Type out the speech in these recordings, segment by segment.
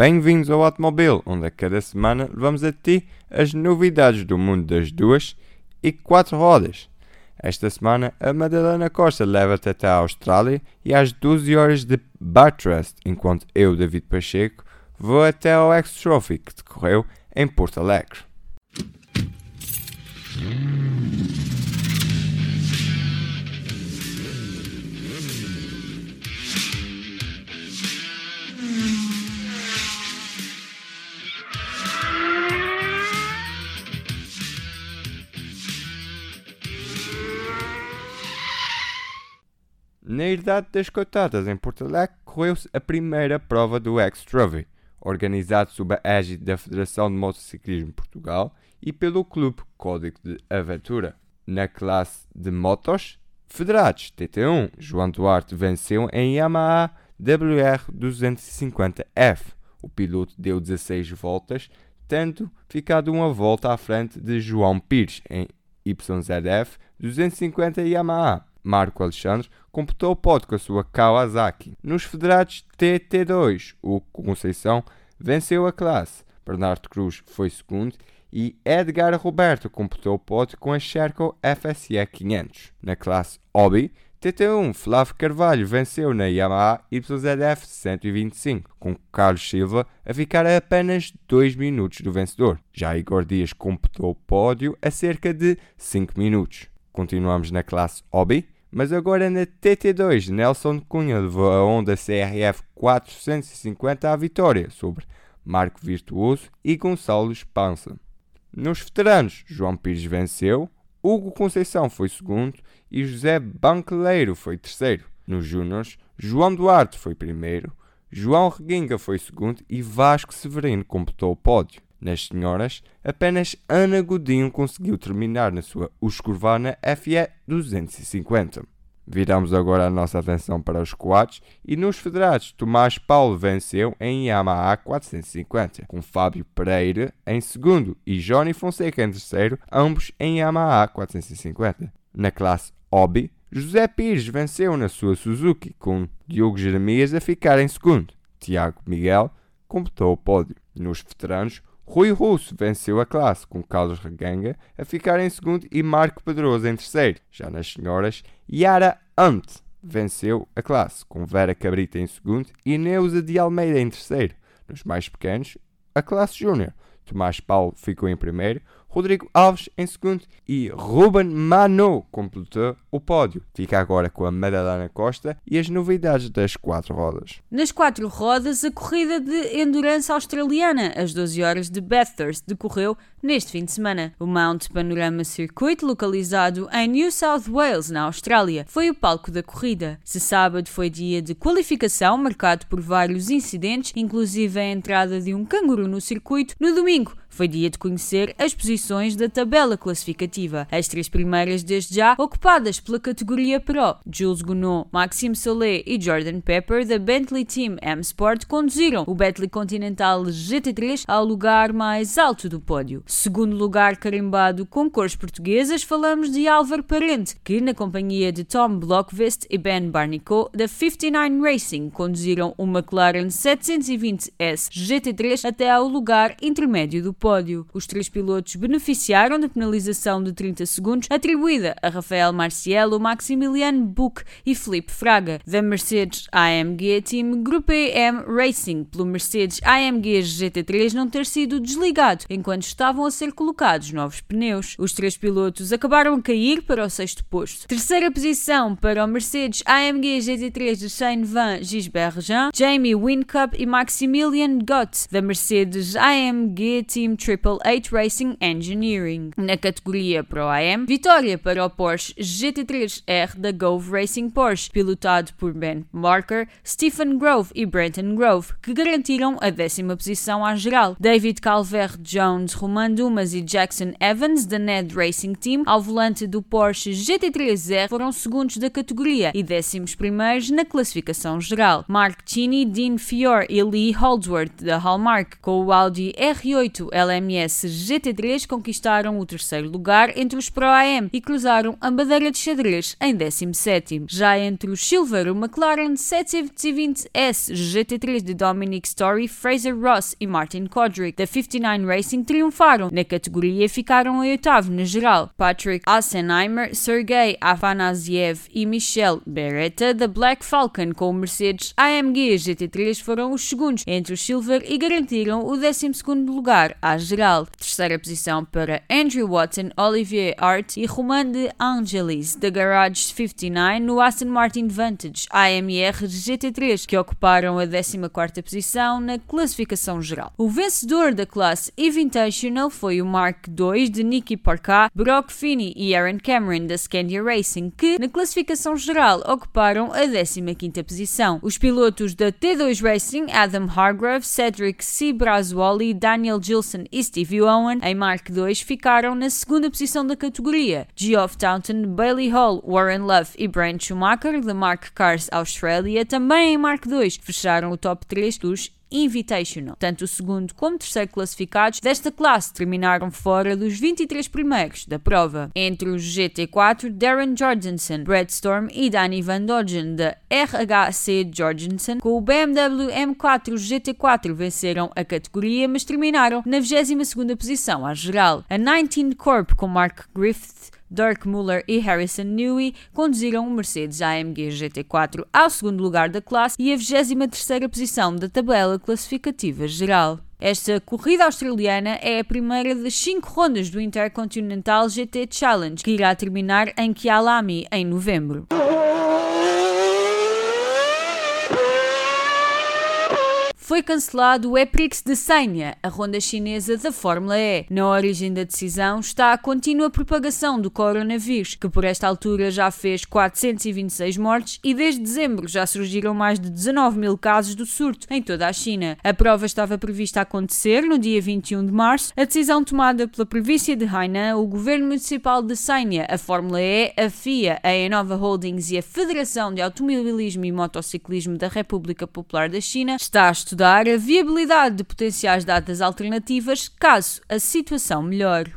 Bem-vindos ao Automóvel, onde a cada semana levamos a ti as novidades do mundo das duas e quatro rodas. Esta semana, a Madalena Costa leva-te até a Austrália e às 12 horas de Bathurst, enquanto eu, David Pacheco, vou até ao X-Trophy, que decorreu em Porto Alegre. Na Herdade das Cotadas, em Porto Alegre, correu-se a primeira prova do X-Trophy, organizado sob a égide da Federação de Motociclismo Portugal e pelo Clube Código de Aventura. Na classe de motos federados TT1, João Duarte venceu em Yamaha WR250F. O piloto deu 16 voltas, tendo ficado uma volta à frente de João Pires em YZF 250 Yamaha. Marco Alexandre completou o pódio com a sua Kawasaki. Nos federados TT2, o Conceição venceu a classe, Bernardo Cruz foi segundo e Edgar Roberto completou o pódio com a Sherco FSE 500. Na classe Hobby, TT1 Flávio Carvalho venceu na Yamaha YZF 125, com Carlos Silva a ficar a apenas 2 minutos do vencedor. Já Igor Dias completou o pódio a cerca de 5 minutos. Continuamos na classe Hobby, mas agora na TT2, Nelson Cunha levou a Honda CRF 450 à vitória sobre Marco Virtuoso e Gonçalo Espança. Nos veteranos, João Pires venceu, Hugo Conceição foi segundo e José Banqueleiro foi terceiro. Nos júniores, João Duarte foi primeiro, João Reguinga foi segundo e Vasco Severino completou o pódio. Nas senhoras, apenas Ana Godinho conseguiu terminar na sua Husqvarna FE 250. Viramos agora a nossa atenção para os quads e nos federados Tomás Paulo venceu em Yamaha 450, com Fábio Pereira em segundo e Johnny Fonseca em terceiro, ambos em Yamaha 450. Na classe Hobby, José Pires venceu na sua Suzuki, com Diogo Jeremias a ficar em segundo. Tiago Miguel completou o pódio. Nos veteranos, Rui Russo venceu a classe, com Carlos Reganga a ficar em segundo e Marco Pedroso em terceiro. Já nas senhoras, Yara Ant venceu a classe, com Vera Cabrita em segundo e Neuza de Almeida em terceiro. Nos mais pequenos, a classe Júnior. Tomás Paulo ficou em primeiro, Rodrigo Alves em segundo e Ruben Mano completou o pódio. Fica agora com a Madalena Costa e as novidades das quatro rodas. Nas quatro rodas, a corrida de endurance australiana, às 12 horas de Bathurst, decorreu neste fim de semana. O Mount Panorama Circuit, localizado em New South Wales, na Austrália, foi o palco da corrida. Se sábado foi dia de qualificação, marcado por vários incidentes, inclusive a entrada de um canguru no circuito, no domingo foi dia de conhecer as posições da tabela classificativa. As três primeiras, desde já, ocupadas pela categoria Pro. Jules Gounod, Maxime Solé e Jordan Pepper, da Bentley Team M Sport, conduziram o Bentley Continental GT3 ao lugar mais alto do pódio. Segundo lugar carimbado com cores portuguesas, falamos de Álvaro Parente, que, na companhia de Tom Blockvist e Ben Barnicot, da 59 Racing, conduziram o McLaren 720S GT3 até ao lugar intermédio do pódio. Os três pilotos beneficiaram da penalização de 30 segundos atribuída a Rafael Marcielo, Maximiliano Buch e Felipe Fraga, da Mercedes AMG Team Group AM Racing, pelo Mercedes AMG GT3 não ter sido desligado enquanto estavam a ser colocados novos pneus. Os três pilotos acabaram a cair para o sexto posto. Terceira posição para o Mercedes AMG GT3 de Shane Van Gisbergen, Jamie Wincup e Maximilian Gott, da Mercedes AMG Team Triple Eight Racing Engineering. Na categoria Pro AM, vitória para o Porsche GT3R da Gove Racing Porsche, pilotado por Ben Marker, Stephen Grove e Brenton Grove, que garantiram a décima posição à geral. David Calvert Jones, Roman Dumas e Jackson Evans, da Ned Racing Team, ao volante do Porsche GT3R, foram segundos da categoria e décimos primeiros na classificação geral. Mark Cheney, Dean Fior e Lee Holdsworth, da Hallmark, com o Audi R8 LMS GT3 conquistaram o terceiro lugar entre os Pro AM e cruzaram a bandeira de xadrez em 17º. Já entre os Silver, o McLaren 720S GT3 de Dominic Story, Fraser Ross e Martin Kodrick da 59 Racing triunfaram na categoria e ficaram em oitavo na geral. Patrick Assenheimer, Sergei Afanasiev e Michel Beretta da Black Falcon com o Mercedes AMG GT3 foram os segundos entre os Silver e garantiram o 12 lugar à geral. Terceira posição para Andrew Watson, Olivier Art e Romain de Angelis da Garage 59 no Aston Martin Vantage AMR GT3, que ocuparam a 14 posição na classificação geral. O vencedor da classe Invitational foi o Mark II de Nicky Parka, Brock Finney e Aaron Cameron da Scandia Racing, que na classificação geral ocuparam a 15ª posição. Os pilotos da T2 Racing, Adam Hargrave, Cedric C. Braswally, Daniel Gilson e Stevie Owen, em Mark II, ficaram na segunda posição da categoria. Geoff Taunton, Bailey Hall, Warren Love e Brent Schumacher, da Mark Cars Australia, também em Mark II, fecharam o top 3 dos Invitational. Tanto o segundo como o terceiro classificados desta classe terminaram fora dos 23 primeiros da prova. Entre os GT4, Darren Jorgensen, Brad Storm e Danny Van Dodgen da RHC Jorgensen, com o BMW M4 GT4 venceram a categoria, mas terminaram na 22ª posição à geral. A 19 Corp com Mark Griffith Dirk Muller e Harrison Newey conduziram o Mercedes AMG GT4 ao segundo lugar da classe e a 23ª posição da tabela classificativa geral. Esta corrida australiana é a primeira das cinco rondas do Intercontinental GT Challenge, que irá terminar em Kyalami em novembro. Foi cancelado o EPRIX de Senha, a ronda chinesa da Fórmula E. Na origem da decisão está a contínua propagação do coronavírus, que por esta altura já fez 426 mortes e desde dezembro já surgiram mais de 19 mil casos do surto em toda a China. A prova estava prevista a acontecer no dia 21 de março. A decisão tomada pela província de Hainan, o governo municipal de Senha, a Fórmula E, a FIA, a Enova Holdings e a Federação de Automobilismo e Motociclismo da República Popular da China está a estudar estudar a viabilidade de potenciais datas alternativas caso a situação melhore.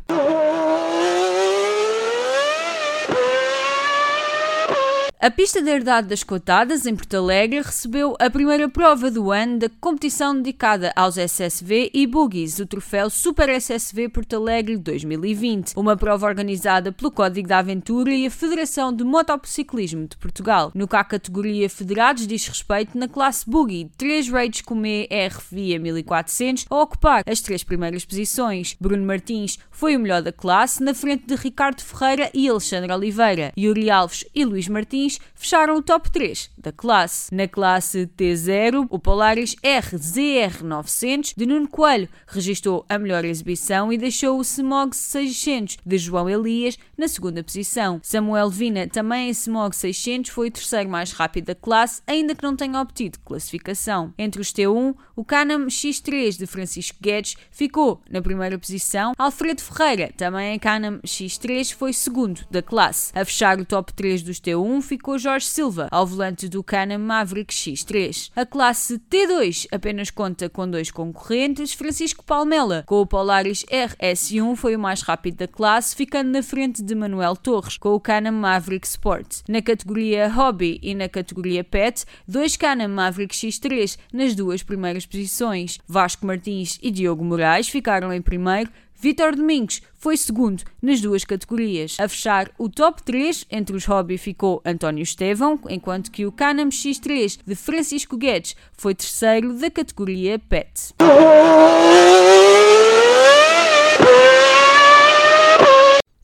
A pista da Herdade das Cotadas, em Porto Alegre, recebeu a primeira prova do ano da competição dedicada aos SSV e Boogies, o troféu Super SSV Porto Alegre 2020, uma prova organizada pelo Código da Aventura e a Federação de Motociclismo de Portugal. No que à categoria Federados diz respeito, na classe Boogie, três raids Comé RVia 1400 a ocupar as três primeiras posições. Bruno Martins foi o melhor da classe, na frente de Ricardo Ferreira e Alexandre Oliveira. Yuri Alves e Luís Martins fecharam o top 3 da classe. Na classe T0, o Polaris RZR900 de Nuno Coelho registrou a melhor exibição e deixou o Smog 600 de João Elias na segunda posição. Samuel Vina, também em Smog 600, foi o terceiro mais rápido da classe, ainda que não tenha obtido classificação. Entre os T1, o Canam X3 de Francisco Guedes ficou na primeira posição. Alfredo Ferreira, também em Canam X3, foi segundo da classe. A fechar o top 3 dos T1 ficou Jorge Silva, ao volante do Canam Maverick X3. A classe T2 apenas conta com dois concorrentes, Francisco Palmela, com o Polaris RS1 foi o mais rápido da classe, ficando na frente de Manuel Torres, com o Canam Maverick Sport. Na categoria Hobby e na categoria Pet, dois Canam Maverick X3 nas duas primeiras posições. Vasco Martins e Diogo Moraes ficaram em primeiro, Vitor Domingos foi segundo nas duas categorias. A fechar o top 3 entre os hobby ficou António Estevão, enquanto que o Canam X3 de Francisco Guedes foi terceiro da categoria PET.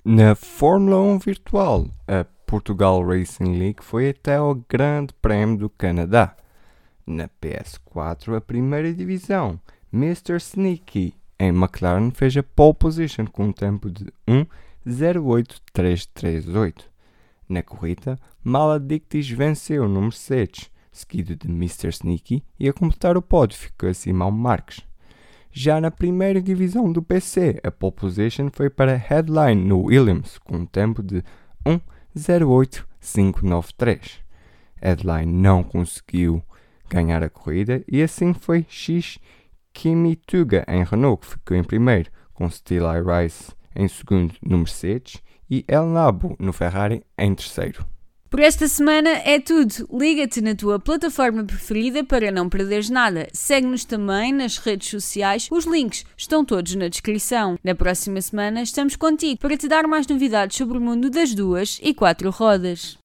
Na Fórmula 1 virtual, a Portugal Racing League foi até ao Grande Prémio do Canadá. Na PS4, a primeira divisão, Mr. Sneaky em McLaren fez a pole position com um tempo de 1.08338. Na corrida, Maladictis venceu no Mercedes, seguido de Mr. Sneaky, e a completar o pódio ficou ao Marques. Já na primeira divisão do PC, a pole position foi para Headline no Williams, com um tempo de 1.08593. Headline não conseguiu ganhar a corrida e assim foi X Kimi Tuga em Renault, que ficou em primeiro, com Still Rice em segundo no Mercedes e El Nabo no Ferrari em terceiro. Por esta semana é tudo. Liga-te na tua plataforma preferida para não perderes nada. Segue-nos também nas redes sociais. Os links estão todos na descrição. Na próxima semana estamos contigo para te dar mais novidades sobre o mundo das duas e quatro rodas.